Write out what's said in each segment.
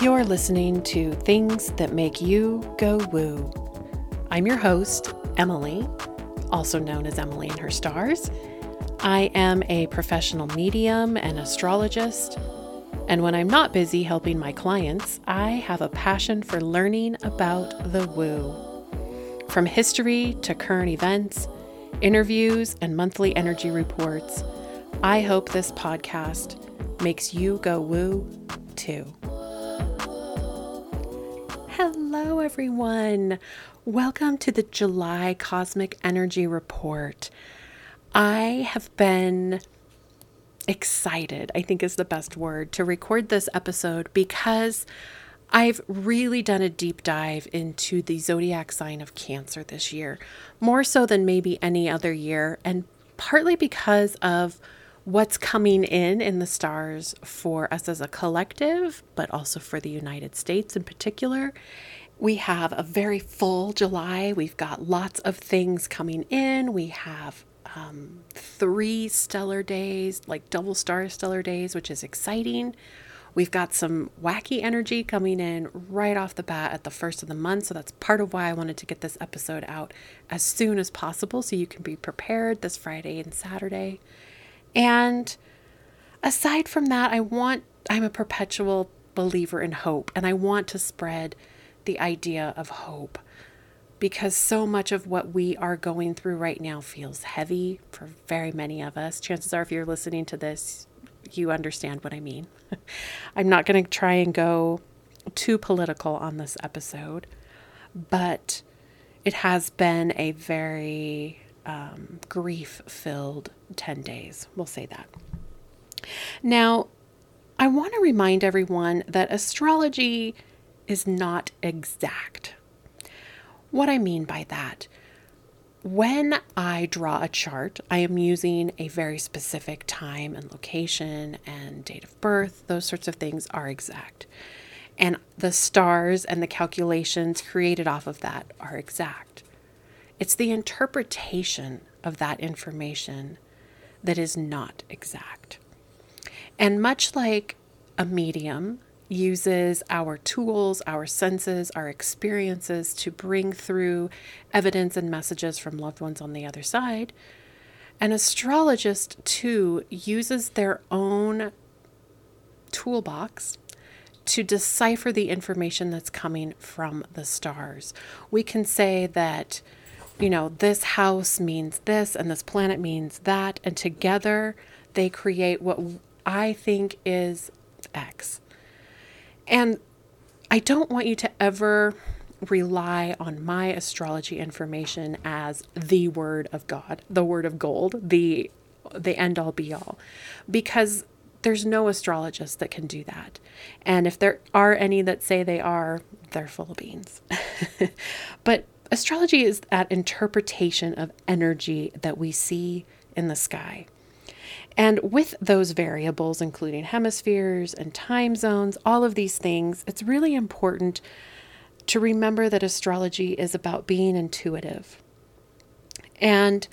You're listening to Things That Make You Go Woo. I'm your host, Emily, also known as Emily and Her Stars. I am a professional medium and astrologist. And when I'm not busy helping my clients, I have a passion for learning about the woo. From history to current events, interviews, and monthly energy reports, I hope this podcast makes you go woo too. Hello, everyone. Welcome to the July Cosmic Energy Report. I have been excited, I think is the best word, to record this episode because I've really done a deep dive into the zodiac sign of Cancer this year, more so than maybe any other year, and partly because of what's coming in in the stars for us as a collective, but also for the United States in particular. We have a very full July. We've got lots of things coming in. We have um, three stellar days, like double star stellar days, which is exciting. We've got some wacky energy coming in right off the bat at the first of the month. So that's part of why I wanted to get this episode out as soon as possible so you can be prepared this Friday and Saturday. And aside from that, I want, I'm a perpetual believer in hope and I want to spread the idea of hope because so much of what we are going through right now feels heavy for very many of us. Chances are, if you're listening to this, you understand what I mean. I'm not going to try and go too political on this episode, but it has been a very um, grief filled 10 days. We'll say that. Now, I want to remind everyone that astrology is not exact. What I mean by that, when I draw a chart, I am using a very specific time and location and date of birth. Those sorts of things are exact. And the stars and the calculations created off of that are exact. It's the interpretation of that information that is not exact. And much like a medium uses our tools, our senses, our experiences to bring through evidence and messages from loved ones on the other side. An astrologist, too, uses their own toolbox to decipher the information that's coming from the stars. We can say that, you know, this house means this and this planet means that, and together they create what I think is X. And I don't want you to ever rely on my astrology information as the word of God, the word of gold, the the end all be all. Because there's no astrologist that can do that. And if there are any that say they are, they're full of beans. but astrology is that interpretation of energy that we see in the sky. And with those variables, including hemispheres and time zones, all of these things, it's really important to remember that astrology is about being intuitive. And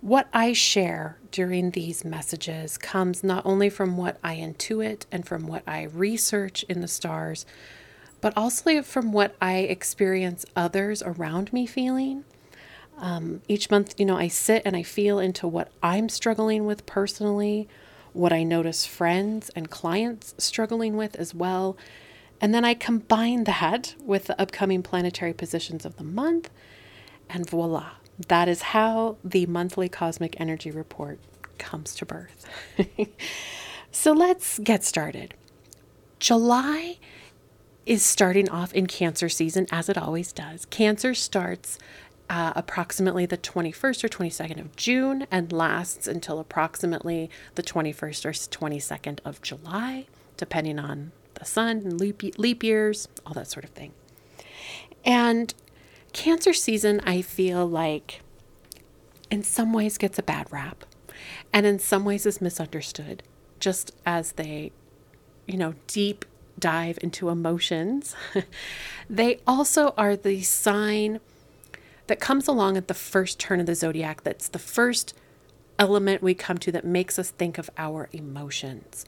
what I share during these messages comes not only from what I intuit and from what I research in the stars, but also from what I experience others around me feeling um, each month, you know, I sit and I feel into what I'm struggling with personally, what I notice friends and clients struggling with as well. And then I combine that with the upcoming planetary positions of the month, and voila, that is how the monthly cosmic energy report comes to birth. so let's get started. July is starting off in Cancer season, as it always does. Cancer starts uh, approximately the 21st or 22nd of June and lasts until approximately the 21st or 22nd of July, depending on the sun and leap, leap years, all that sort of thing. And Cancer season, I feel like in some ways gets a bad rap and in some ways is misunderstood, just as they, you know, deep dive into emotions. they also are the sign that comes along at the first turn of the zodiac that's the first element we come to that makes us think of our emotions.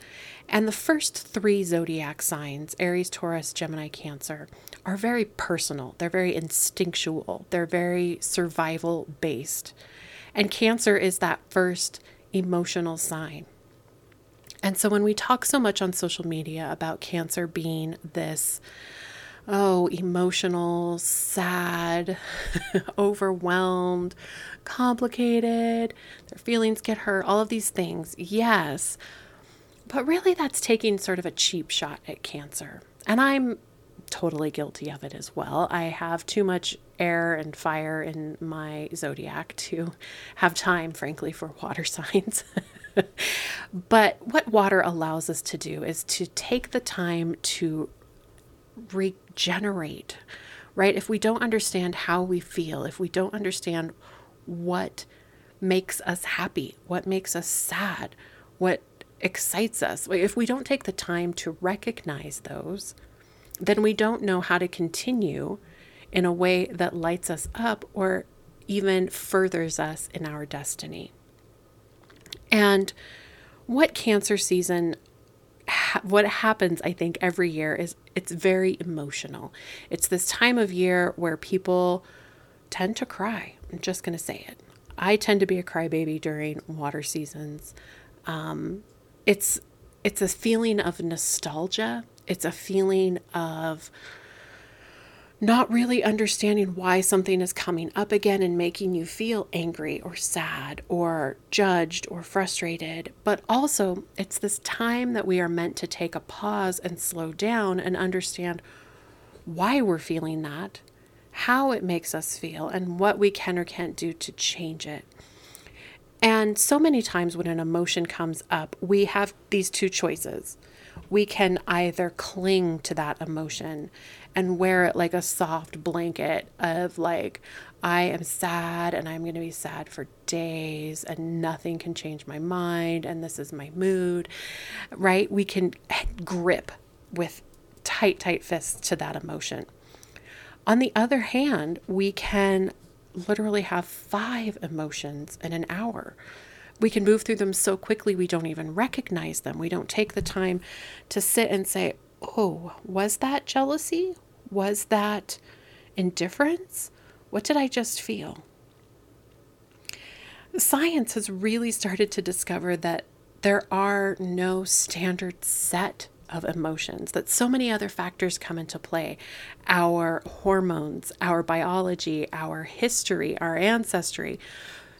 And the first three zodiac signs, Aries, Taurus, Gemini, Cancer, are very personal. They're very instinctual. They're very survival based. And Cancer is that first emotional sign. And so when we talk so much on social media about Cancer being this, oh, emotional, sad, overwhelmed, complicated, their feelings get hurt, all of these things, yes. But really, that's taking sort of a cheap shot at Cancer. And I'm totally guilty of it as well. I have too much air and fire in my zodiac to have time, frankly, for water signs. But what water allows us to do is to take the time to regenerate, right? If we don't understand how we feel, if we don't understand what makes us happy, what makes us sad, what excites us, if we don't take the time to recognize those, then we don't know how to continue in a way that lights us up or even furthers us in our destiny. And what cancer season ha- what happens I think every year is it's very emotional. It's this time of year where people tend to cry. I'm just going to say it. I tend to be a crybaby during water seasons. Um, it's it's a feeling of nostalgia. It's a feeling of not really understanding why something is coming up again and making you feel angry or sad or judged or frustrated. But also, it's this time that we are meant to take a pause and slow down and understand why we're feeling that, how it makes us feel, and what we can or can't do to change it. And so many times when an emotion comes up, we have these two choices we can either cling to that emotion and wear it like a soft blanket of like I am sad and I'm going to be sad for days and nothing can change my mind and this is my mood, right? We can grip with tight, tight fists to that emotion. On the other hand, we can literally have five emotions in an hour we can move through them so quickly we don't even recognize them. We don't take the time to sit and say, oh, was that jealousy? Was that indifference? What did I just feel? Science has really started to discover that there are no standard set of emotions, that so many other factors come into play our hormones, our biology, our history, our ancestry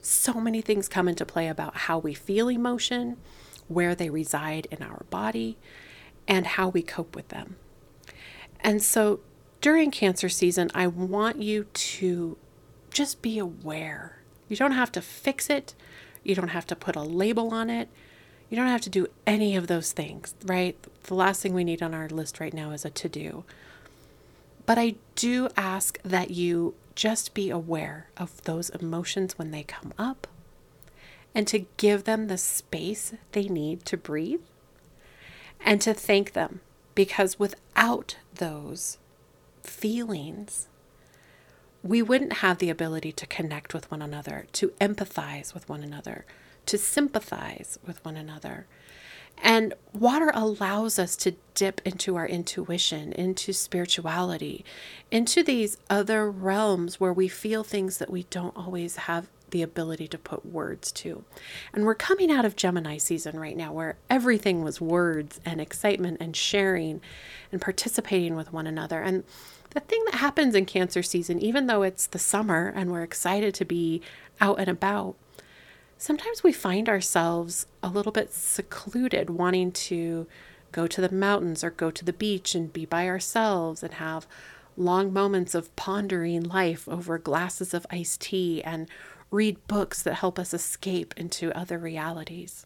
so many things come into play about how we feel emotion, where they reside in our body, and how we cope with them. And so during cancer season, I want you to just be aware. You don't have to fix it, you don't have to put a label on it. You don't have to do any of those things, right? The last thing we need on our list right now is a to do. But I do ask that you just be aware of those emotions when they come up and to give them the space they need to breathe and to thank them because without those feelings, we wouldn't have the ability to connect with one another, to empathize with one another, to sympathize with one another. And water allows us to dip into our intuition, into spirituality, into these other realms where we feel things that we don't always have the ability to put words to. And we're coming out of Gemini season right now where everything was words and excitement and sharing and participating with one another. And the thing that happens in Cancer season, even though it's the summer and we're excited to be out and about, sometimes we find ourselves a little bit secluded, wanting to go to the mountains or go to the beach and be by ourselves and have long moments of pondering life over glasses of iced tea and read books that help us escape into other realities.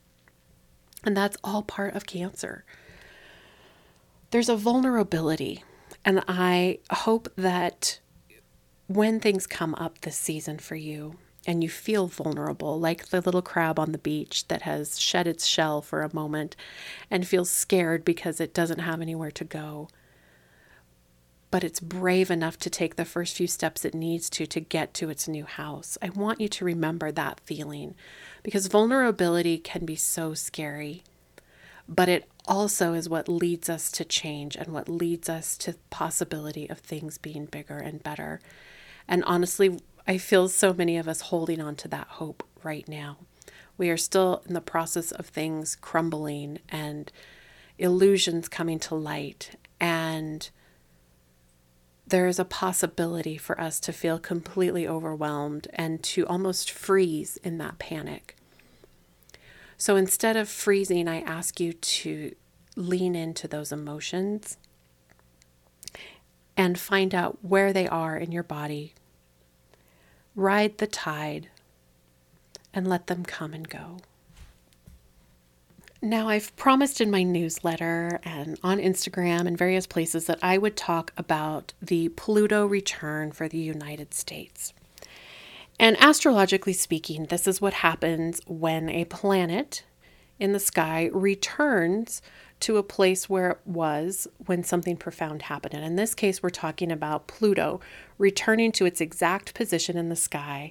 And that's all part of cancer. There's a vulnerability, and I hope that when things come up this season for you, and you feel vulnerable, like the little crab on the beach that has shed its shell for a moment and feels scared because it doesn't have anywhere to go. but it's brave enough to take the first few steps it needs to to get to its new house. I want you to remember that feeling because vulnerability can be so scary, but it also is what leads us to change and what leads us to possibility of things being bigger and better. And honestly, I feel so many of us holding on to that hope right now. We are still in the process of things crumbling and illusions coming to light and there is a possibility for us to feel completely overwhelmed and to almost freeze in that panic. So instead of freezing, I ask you to lean into those emotions and find out where they are in your body. Ride the tide and let them come and go. Now, I've promised in my newsletter and on Instagram and various places that I would talk about the Pluto return for the United States. And astrologically speaking, this is what happens when a planet in the sky returns to a place where it was when something profound happened. And in this case, we're talking about Pluto returning to its exact position in the sky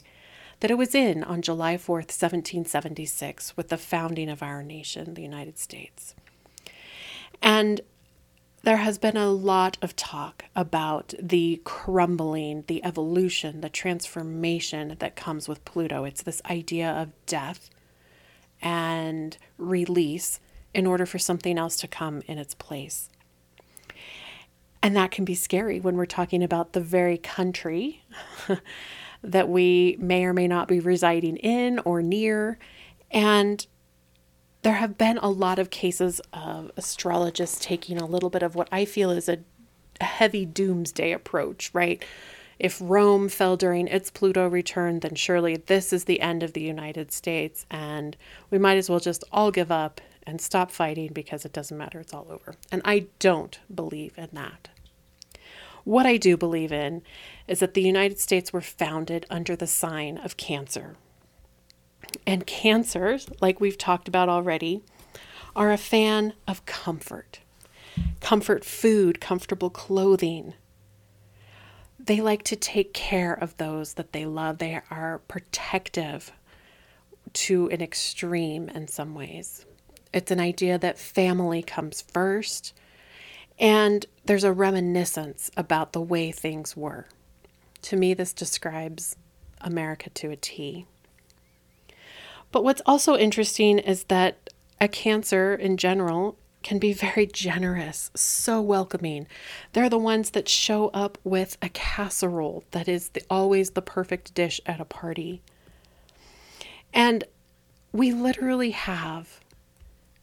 that it was in on July 4th, 1776, with the founding of our nation, the United States. And there has been a lot of talk about the crumbling, the evolution, the transformation that comes with Pluto. It's this idea of death and release in order for something else to come in its place. And that can be scary when we're talking about the very country that we may or may not be residing in or near. And there have been a lot of cases of astrologists taking a little bit of what I feel is a, heavy doomsday approach, right? If Rome fell during its Pluto return, then surely this is the end of the United States, and we might as well just all give up and stop fighting because it doesn't matter, it's all over. And I don't believe in that. What I do believe in is that the United States were founded under the sign of Cancer. And cancers, like we've talked about already, are a fan of comfort comfort food, comfortable clothing. They like to take care of those that they love. They are protective to an extreme in some ways. It's an idea that family comes first, and there's a reminiscence about the way things were. To me, this describes America to a T. But what's also interesting is that a cancer in general can be very generous, so welcoming. They're the ones that show up with a casserole that is the, always the perfect dish at a party. And we literally have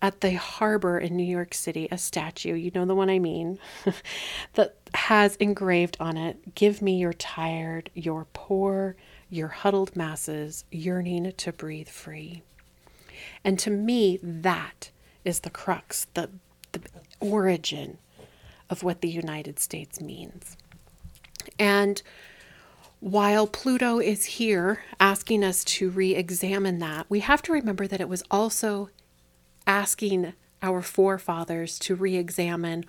at the harbor in New York City a statue, you know the one I mean, that has engraved on it Give me your tired, your poor, your huddled masses yearning to breathe free. And to me, that is the crux, the, the origin of what the United States means. And while Pluto is here asking us to re examine that, we have to remember that it was also asking our forefathers to re examine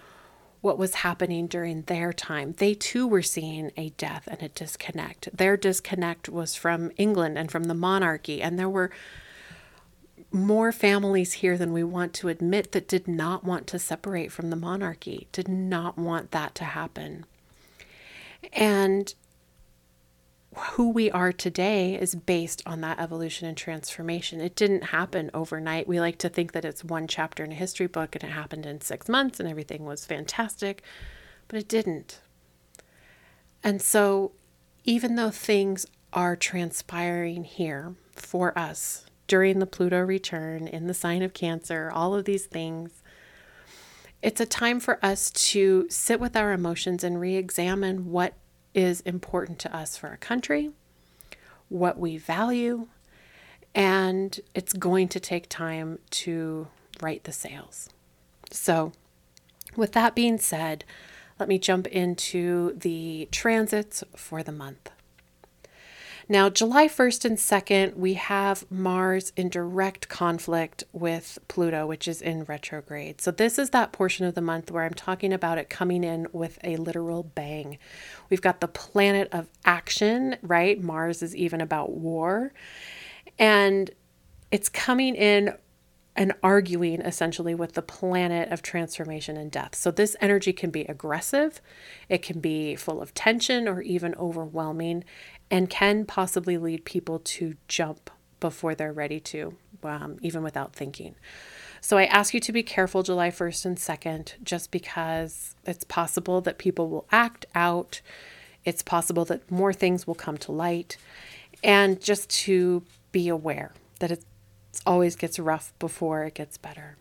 what was happening during their time. They too were seeing a death and a disconnect. Their disconnect was from England and from the monarchy, and there were more families here than we want to admit that did not want to separate from the monarchy, did not want that to happen. And who we are today is based on that evolution and transformation. It didn't happen overnight. We like to think that it's one chapter in a history book and it happened in six months and everything was fantastic, but it didn't. And so, even though things are transpiring here for us during the Pluto return, in the sign of Cancer, all of these things, it's a time for us to sit with our emotions and re examine what is important to us for our country, what we value, and it's going to take time to write the sails. So, with that being said, let me jump into the transits for the month. Now, July 1st and 2nd, we have Mars in direct conflict with Pluto, which is in retrograde. So, this is that portion of the month where I'm talking about it coming in with a literal bang. We've got the planet of action, right? Mars is even about war. And it's coming in and arguing essentially with the planet of transformation and death. So, this energy can be aggressive, it can be full of tension or even overwhelming, and can possibly lead people to jump before they're ready to, um, even without thinking. So, I ask you to be careful July 1st and 2nd, just because it's possible that people will act out, it's possible that more things will come to light, and just to be aware that it always gets rough before it gets better.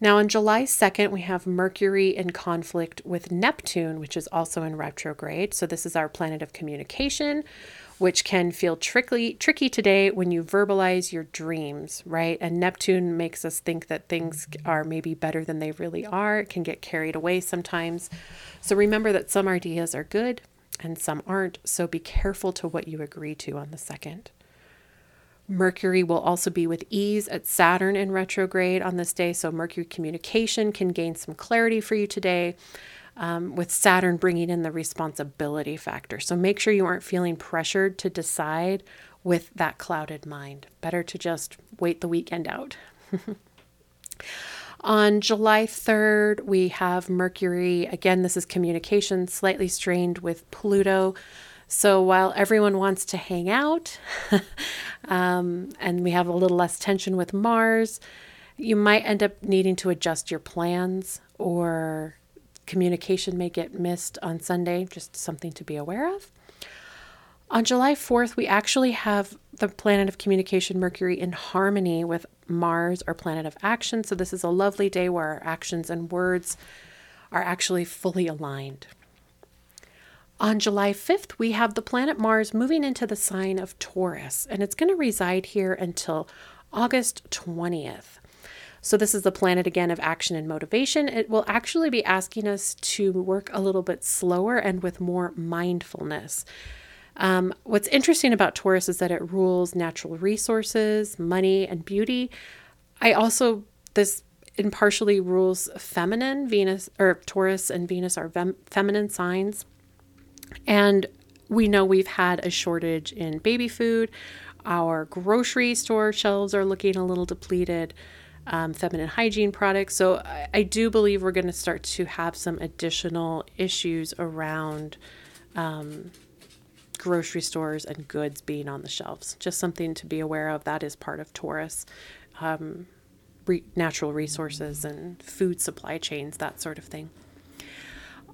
Now, on July 2nd, we have Mercury in conflict with Neptune, which is also in retrograde. So, this is our planet of communication, which can feel tricky, tricky today when you verbalize your dreams, right? And Neptune makes us think that things are maybe better than they really are. It can get carried away sometimes. So, remember that some ideas are good and some aren't. So, be careful to what you agree to on the second. Mercury will also be with ease at Saturn in retrograde on this day. So, Mercury communication can gain some clarity for you today, um, with Saturn bringing in the responsibility factor. So, make sure you aren't feeling pressured to decide with that clouded mind. Better to just wait the weekend out. On July 3rd, we have Mercury. Again, this is communication, slightly strained with Pluto. So while everyone wants to hang out um, and we have a little less tension with Mars, you might end up needing to adjust your plans or communication may get missed on Sunday, just something to be aware of. On July 4th, we actually have the planet of communication, Mercury, in harmony with Mars, our planet of action. So, this is a lovely day where our actions and words are actually fully aligned. On July 5th, we have the planet Mars moving into the sign of Taurus, and it's going to reside here until August 20th. So, this is the planet again of action and motivation. It will actually be asking us to work a little bit slower and with more mindfulness. Um, what's interesting about Taurus is that it rules natural resources, money, and beauty. I also, this impartially rules feminine, Venus, or Taurus and Venus are fem- feminine signs. And we know we've had a shortage in baby food. Our grocery store shelves are looking a little depleted. Um, feminine hygiene products. So I, I do believe we're going to start to have some additional issues around um, grocery stores and goods being on the shelves. Just something to be aware of. That is part of Taurus. Um, re- natural resources and food supply chains, that sort of thing.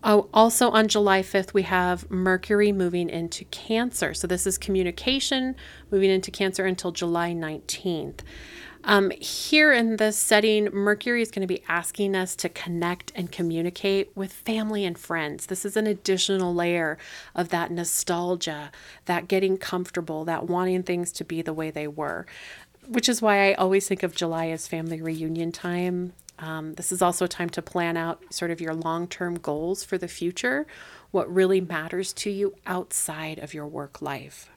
Oh, also on July 5th, we have Mercury moving into Cancer. So this is communication moving into Cancer until July 19th. Um, here in this setting, Mercury is going to be asking us to connect and communicate with family and friends. This is an additional layer of that nostalgia, that getting comfortable, that wanting things to be the way they were, which is why I always think of July as family reunion time. Um, this is also a time to plan out sort of your long term goals for the future, what really matters to you outside of your work life.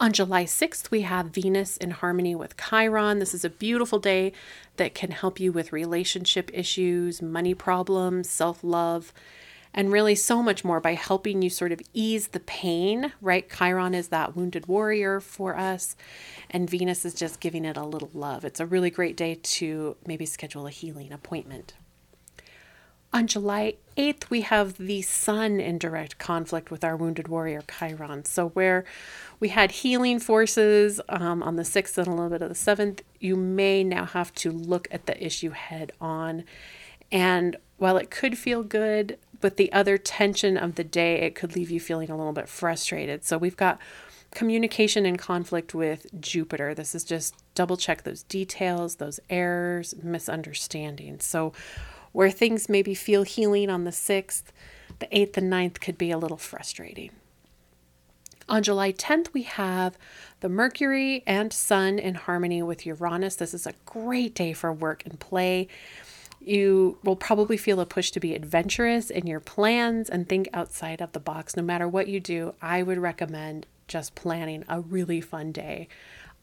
On July 6th, we have Venus in harmony with Chiron. This is a beautiful day that can help you with relationship issues, money problems, self love, and really so much more by helping you sort of ease the pain, right? Chiron is that wounded warrior for us, and Venus is just giving it a little love. It's a really great day to maybe schedule a healing appointment. On July 8th, we have the sun in direct conflict with our wounded warrior Chiron. So, where we had healing forces um, on the 6th and a little bit of the 7th, you may now have to look at the issue head on. And while it could feel good, but the other tension of the day, it could leave you feeling a little bit frustrated. So we've got communication and conflict with Jupiter. This is just double check those details, those errors, misunderstandings. So where things maybe feel healing on the 6th, the 8th and 9th could be a little frustrating. On July 10th, we have the Mercury and Sun in harmony with Uranus. This is a great day for work and play. You will probably feel a push to be adventurous in your plans and think outside of the box. No matter what you do, I would recommend just planning a really fun day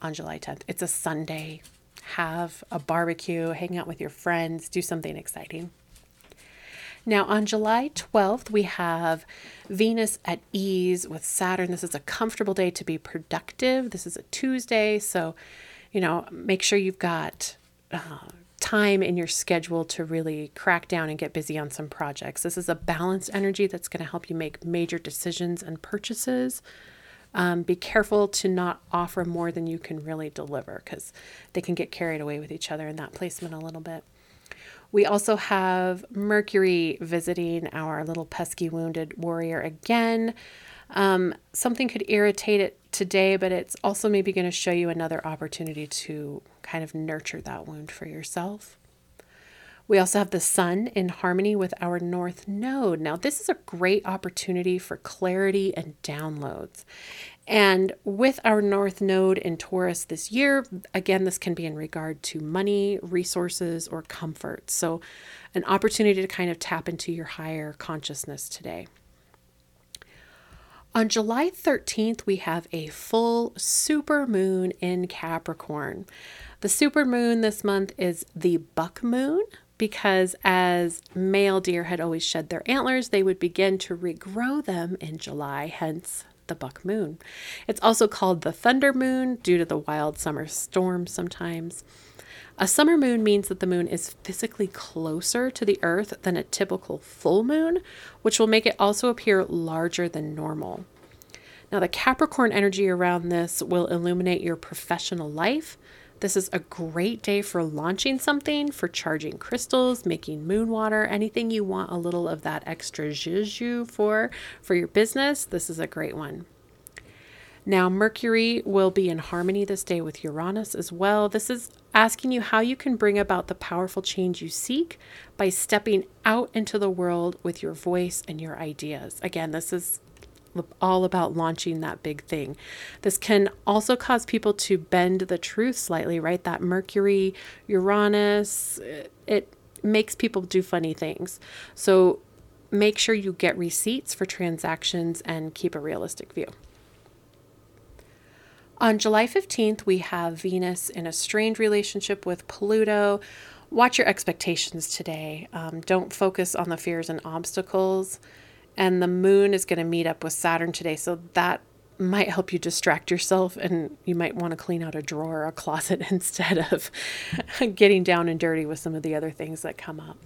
on July 10th. It's a Sunday. Have a barbecue, hang out with your friends, do something exciting. Now, on July 12th, we have Venus at ease with Saturn. This is a comfortable day to be productive. This is a Tuesday, so, you know, make sure you've got uh, time in your schedule to really crack down and get busy on some projects. This is a balanced energy that's going to help you make major decisions and purchases. Um, be careful to not offer more than you can really deliver because they can get carried away with each other in that placement a little bit. We also have Mercury visiting our little pesky wounded warrior again. Um, something could irritate it today, but it's also maybe going to show you another opportunity to kind of nurture that wound for yourself. We also have the sun in harmony with our north node. Now, this is a great opportunity for clarity and downloads. And with our north node in Taurus this year, again, this can be in regard to money, resources, or comfort. So, an opportunity to kind of tap into your higher consciousness today. On July 13th, we have a full super moon in Capricorn. The super moon this month is the buck moon, because as male deer had always shed their antlers, they would begin to regrow them in July, hence the buck moon. It's also called the thunder moon due to the wild summer storms sometimes. A summer moon means that the moon is physically closer to the earth than a typical full moon, which will make it also appear larger than normal. Now, the Capricorn energy around this will illuminate your professional life, this is a great day for launching something, for charging crystals, making moon water, anything you want a little of that extra zhuzh for for your business. This is a great one. Now, Mercury will be in harmony this day with Uranus as well. This is asking you how you can bring about the powerful change you seek by stepping out into the world with your voice and your ideas. Again, this is all about launching that big thing. This can also cause people to bend the truth slightly, right? That Mercury, Uranus, it makes people do funny things. So make sure you get receipts for transactions and keep a realistic view. On July 15th, we have Venus in a strained relationship with Pluto. Watch your expectations today. Um, don't focus on the fears and obstacles and the moon is going to meet up with Saturn today. So that might help you distract yourself and you might want to clean out a drawer or a closet instead of getting down and dirty with some of the other things that come up.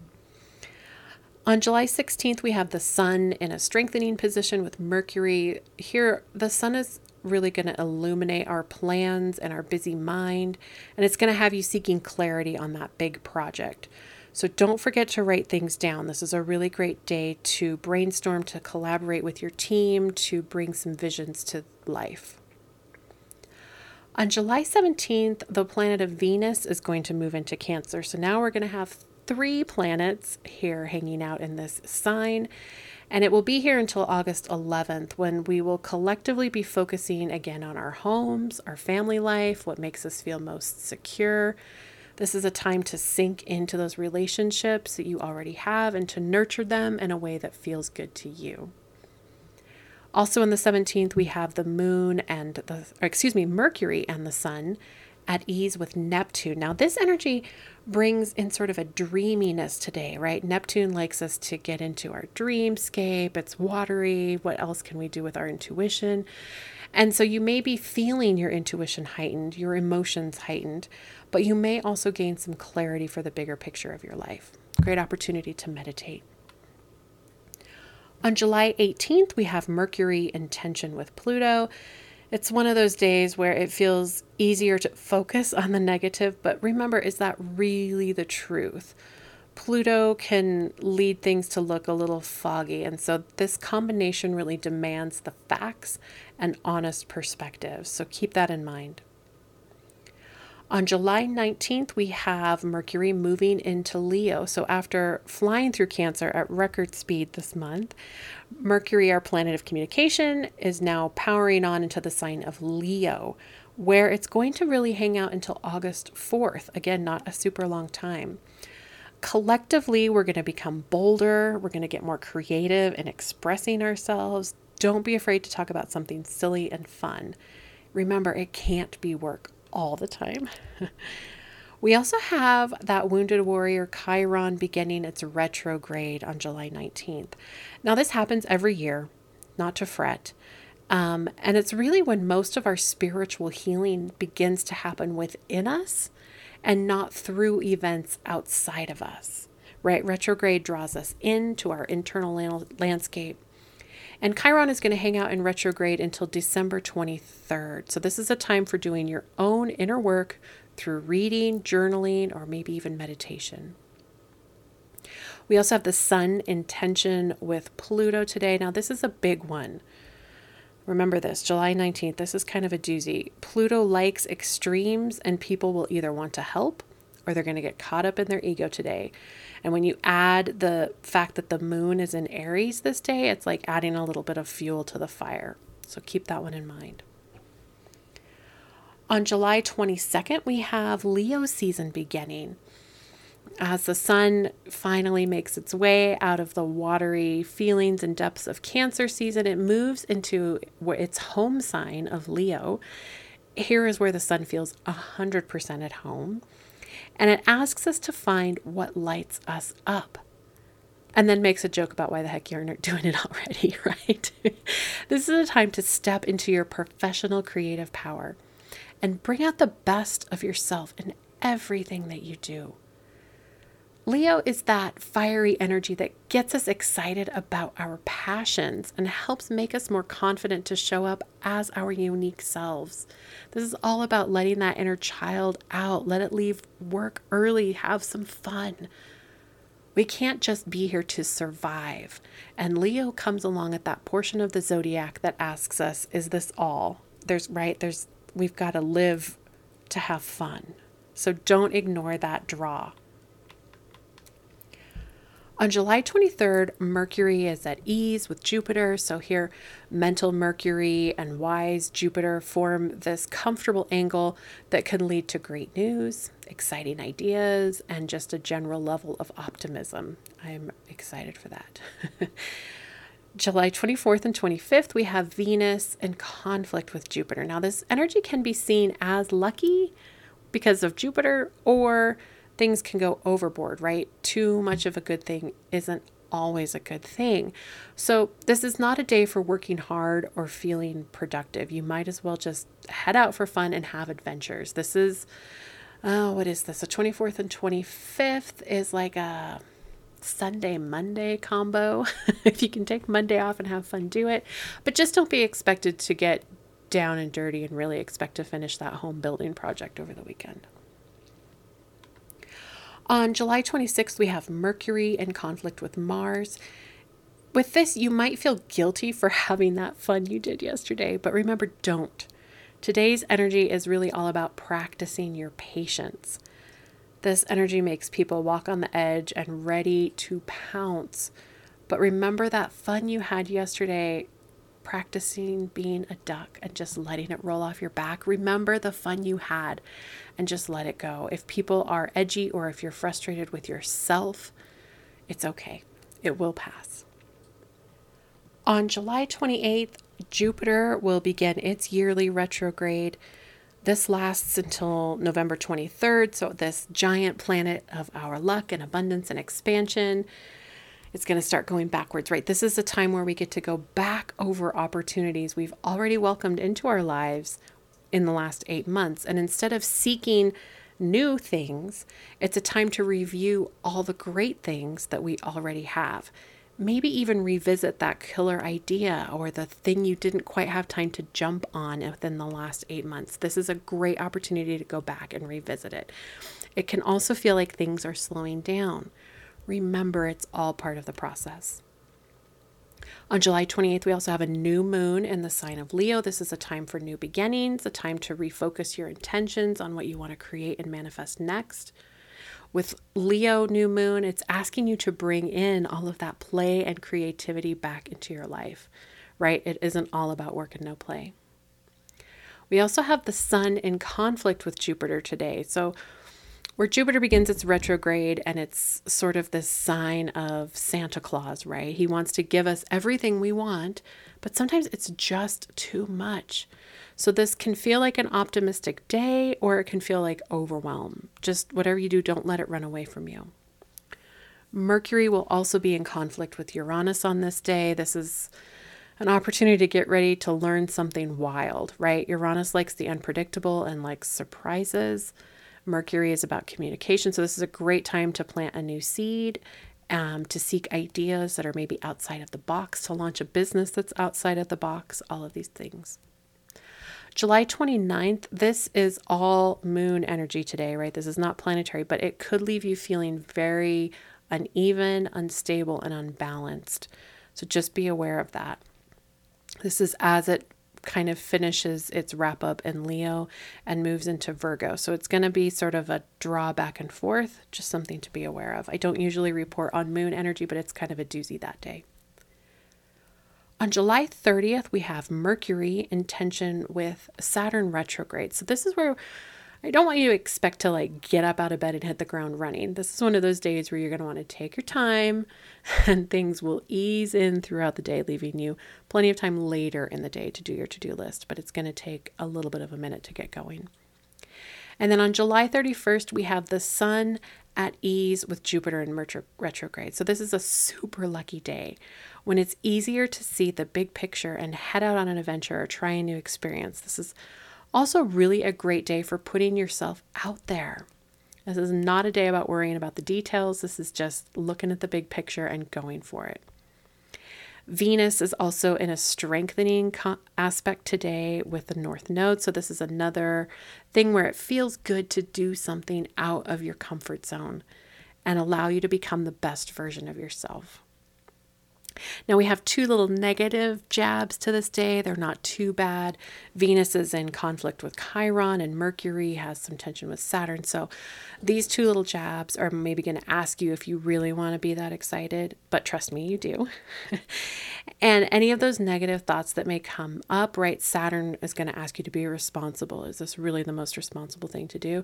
On July 16th, we have the sun in a strengthening position with Mercury. Here, the sun is really going to illuminate our plans and our busy mind, and it's going to have you seeking clarity on that big project. So don't forget to write things down. This is a really great day to brainstorm, to collaborate with your team, to bring some visions to life. On July 17th, the planet of Venus is going to move into Cancer. So now we're going to have three planets here hanging out in this sign. And it will be here until August 11th when we will collectively be focusing again on our homes, our family life, what makes us feel most secure, this is a time to sink into those relationships that you already have and to nurture them in a way that feels good to you. Also, on the 17th, we have the moon and the, excuse me, Mercury and the sun at ease with Neptune. Now, this energy brings in sort of a dreaminess today, right? Neptune likes us to get into our dreamscape. It's watery. What else can we do with our intuition? And so you may be feeling your intuition heightened, your emotions heightened, but you may also gain some clarity for the bigger picture of your life. Great opportunity to meditate. On July 18th, we have Mercury in tension with Pluto. It's one of those days where it feels easier to focus on the negative, but remember, is that really the truth? Pluto can lead things to look a little foggy, and so this combination really demands the facts and honest perspective. So keep that in mind. On July 19th, we have Mercury moving into Leo. So, after flying through Cancer at record speed this month, Mercury, our planet of communication, is now powering on into the sign of Leo, where it's going to really hang out until August 4th. Again, not a super long time. collectively, we're going to become bolder. We're going to get more creative in expressing ourselves. Don't be afraid to talk about something silly and fun. Remember, it can't be work all the time. we also have that Wounded Warrior Chiron beginning its retrograde on July 19th. Now, this happens every year, not to fret. Um, and it's really when most of our spiritual healing begins to happen within us and not through events outside of us, right? Retrograde draws us into our internal landscape. And Chiron is going to hang out in retrograde until December 23rd. So, this is a time for doing your own inner work through reading, journaling, or maybe even meditation. We also have the Sun in tension with Pluto today. Now, this is a big one. Remember this July 19th. This is kind of a doozy. Pluto likes extremes, and people will either want to help or they're going to get caught up in their ego today. And when you add the fact that the moon is in Aries this day, it's like adding a little bit of fuel to the fire. So keep that one in mind. On July 22nd, we have Leo season beginning as the sun finally makes its way out of the watery feelings and depths of Cancer season, it moves into its home sign of Leo. Here is where the sun feels 100% at home. And it asks us to find what lights us up. And then makes a joke about why the heck you're not doing it already, right? this is a time to step into your professional creative power and bring out the best of yourself in everything that you do. Leo is that fiery energy that gets us excited about our passions and helps make us more confident to show up as our unique selves. This is all about letting that inner child out, let it leave work early, have some fun. We can't just be here to survive. And Leo comes along at that portion of the zodiac that asks us, is this all? There's right, there's we've got to live to have fun. So don't ignore that draw. On July 23rd, Mercury is at ease with Jupiter. So here, mental Mercury and wise Jupiter form this comfortable angle that can lead to great news, exciting ideas, and just a general level of optimism. I'm excited for that. July 24th and 25th, we have Venus in conflict with Jupiter. Now, this energy can be seen as lucky because of Jupiter or things can go overboard, right? Too much of a good thing isn't always a good thing. So, this is not a day for working hard or feeling productive. You might as well just head out for fun and have adventures. This is, oh, what is this? The 24th and 25th is like a Sunday Monday combo. if you can take Monday off and have fun, do it. But just don't be expected to get down and dirty and really expect to finish that home building project over the weekend. On July 26th, we have Mercury in conflict with Mars. With this, you might feel guilty for having that fun you did yesterday, but remember, don't. Today's energy is really all about practicing your patience. This energy makes people walk on the edge and ready to pounce. But remember that fun you had yesterday practicing being a duck and just letting it roll off your back. Remember the fun you had and just let it go. If people are edgy or if you're frustrated with yourself, it's okay. It will pass. On July 28th, Jupiter will begin its yearly retrograde. This lasts until November 23rd. So, this giant planet of our luck and abundance and expansion it's going to start going backwards, right? This is a time where we get to go back over opportunities we've already welcomed into our lives in the last eight months. And instead of seeking new things, it's a time to review all the great things that we already have. Maybe even revisit that killer idea or the thing you didn't quite have time to jump on within the last eight months. This is a great opportunity to go back and revisit it. It can also feel like things are slowing down remember it's all part of the process. On July 28th, we also have a new moon in the sign of Leo. This is a time for new beginnings, a time to refocus your intentions on what you want to create and manifest next. With Leo new moon, it's asking you to bring in all of that play and creativity back into your life, right? It isn't all about work and no play. We also have the sun in conflict with Jupiter today. So where Jupiter begins its retrograde and it's sort of this sign of Santa Claus, right? He wants to give us everything we want, but sometimes it's just too much. So this can feel like an optimistic day or it can feel like overwhelm. Just whatever you do, don't let it run away from you. Mercury will also be in conflict with Uranus on this day. This is an opportunity to get ready to learn something wild, right? Uranus likes the unpredictable and likes surprises. Mercury is about communication. So, this is a great time to plant a new seed, um, to seek ideas that are maybe outside of the box, to launch a business that's outside of the box, all of these things. July 29th, this is all moon energy today, right? This is not planetary, but it could leave you feeling very uneven, unstable, and unbalanced. So just be aware of that. This is as it kind of finishes its wrap up in Leo and moves into Virgo. So it's going to be sort of a draw back and forth, just something to be aware of. I don't usually report on moon energy, but it's kind of a doozy that day. On July 30th, we have Mercury in tension with Saturn retrograde. So this is where I don't want you to expect to like get up out of bed and hit the ground running. This is one of those days where you're going to want to take your time and things will ease in throughout the day, leaving you plenty of time later in the day to do your to do list. But it's going to take a little bit of a minute to get going. And then on July 31st, we have the Sun at ease with Jupiter in retrograde. So this is a super lucky day when it's easier to see the big picture and head out on an adventure or try a new experience. This is also, really a great day for putting yourself out there. This is not a day about worrying about the details. This is just looking at the big picture and going for it. Venus is also in a strengthening aspect today with the North Node. So, this is another thing where it feels good to do something out of your comfort zone and allow you to become the best version of yourself. Now we have two little negative jabs to this day. They're not too bad. Venus is in conflict with Chiron, and Mercury has some tension with Saturn. So these two little jabs are maybe going to ask you if you really want to be that excited, but trust me, you do. and any of those negative thoughts that may come up, right? Saturn is going to ask you to be responsible. Is this really the most responsible thing to do?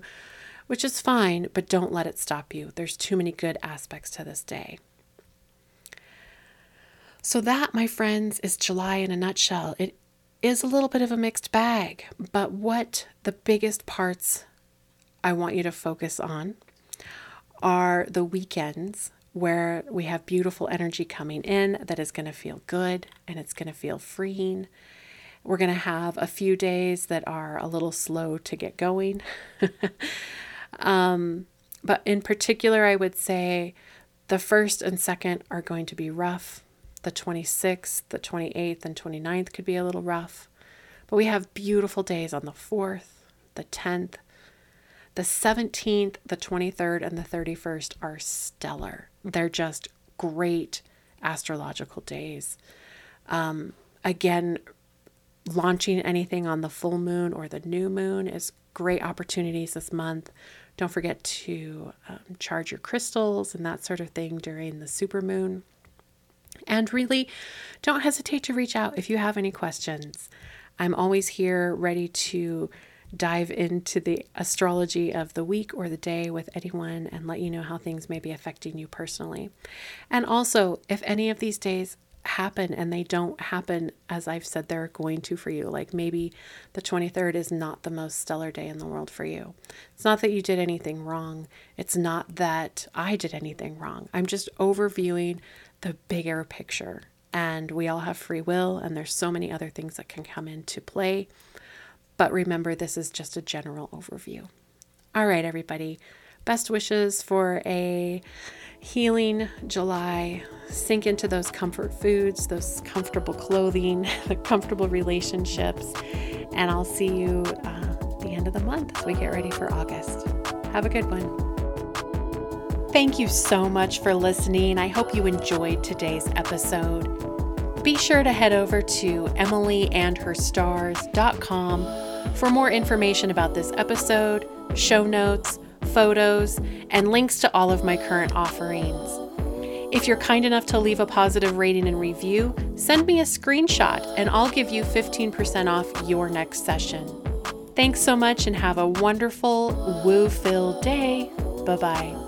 Which is fine, but don't let it stop you. There's too many good aspects to this day. So, that, my friends, is July in a nutshell. It is a little bit of a mixed bag, but what the biggest parts I want you to focus on are the weekends where we have beautiful energy coming in that is going to feel good and it's going to feel freeing. We're going to have a few days that are a little slow to get going. um, but in particular, I would say the first and second are going to be rough. The 26th, the 28th, and 29th could be a little rough. But we have beautiful days on the 4th, the 10th. The 17th, the 23rd, and the 31st are stellar. They're just great astrological days. Um, again, launching anything on the full moon or the new moon is great opportunities this month. Don't forget to um, charge your crystals and that sort of thing during the super moon. And really, don't hesitate to reach out if you have any questions. I'm always here ready to dive into the astrology of the week or the day with anyone and let you know how things may be affecting you personally. And also, if any of these days happen and they don't happen as I've said they're going to for you, like maybe the 23rd is not the most stellar day in the world for you. It's not that you did anything wrong, it's not that I did anything wrong. I'm just overviewing the bigger picture. And we all have free will, and there's so many other things that can come into play. But remember, this is just a general overview. All right, everybody. Best wishes for a healing July. Sink into those comfort foods, those comfortable clothing, the comfortable relationships. And I'll see you uh, the end of the month as we get ready for August. Have a good one. Thank you so much for listening. I hope you enjoyed today's episode. Be sure to head over to emilyandherstars.com for more information about this episode, show notes, photos, and links to all of my current offerings. If you're kind enough to leave a positive rating and review, send me a screenshot and I'll give you 15% off your next session. Thanks so much and have a wonderful, woo filled day. Bye bye.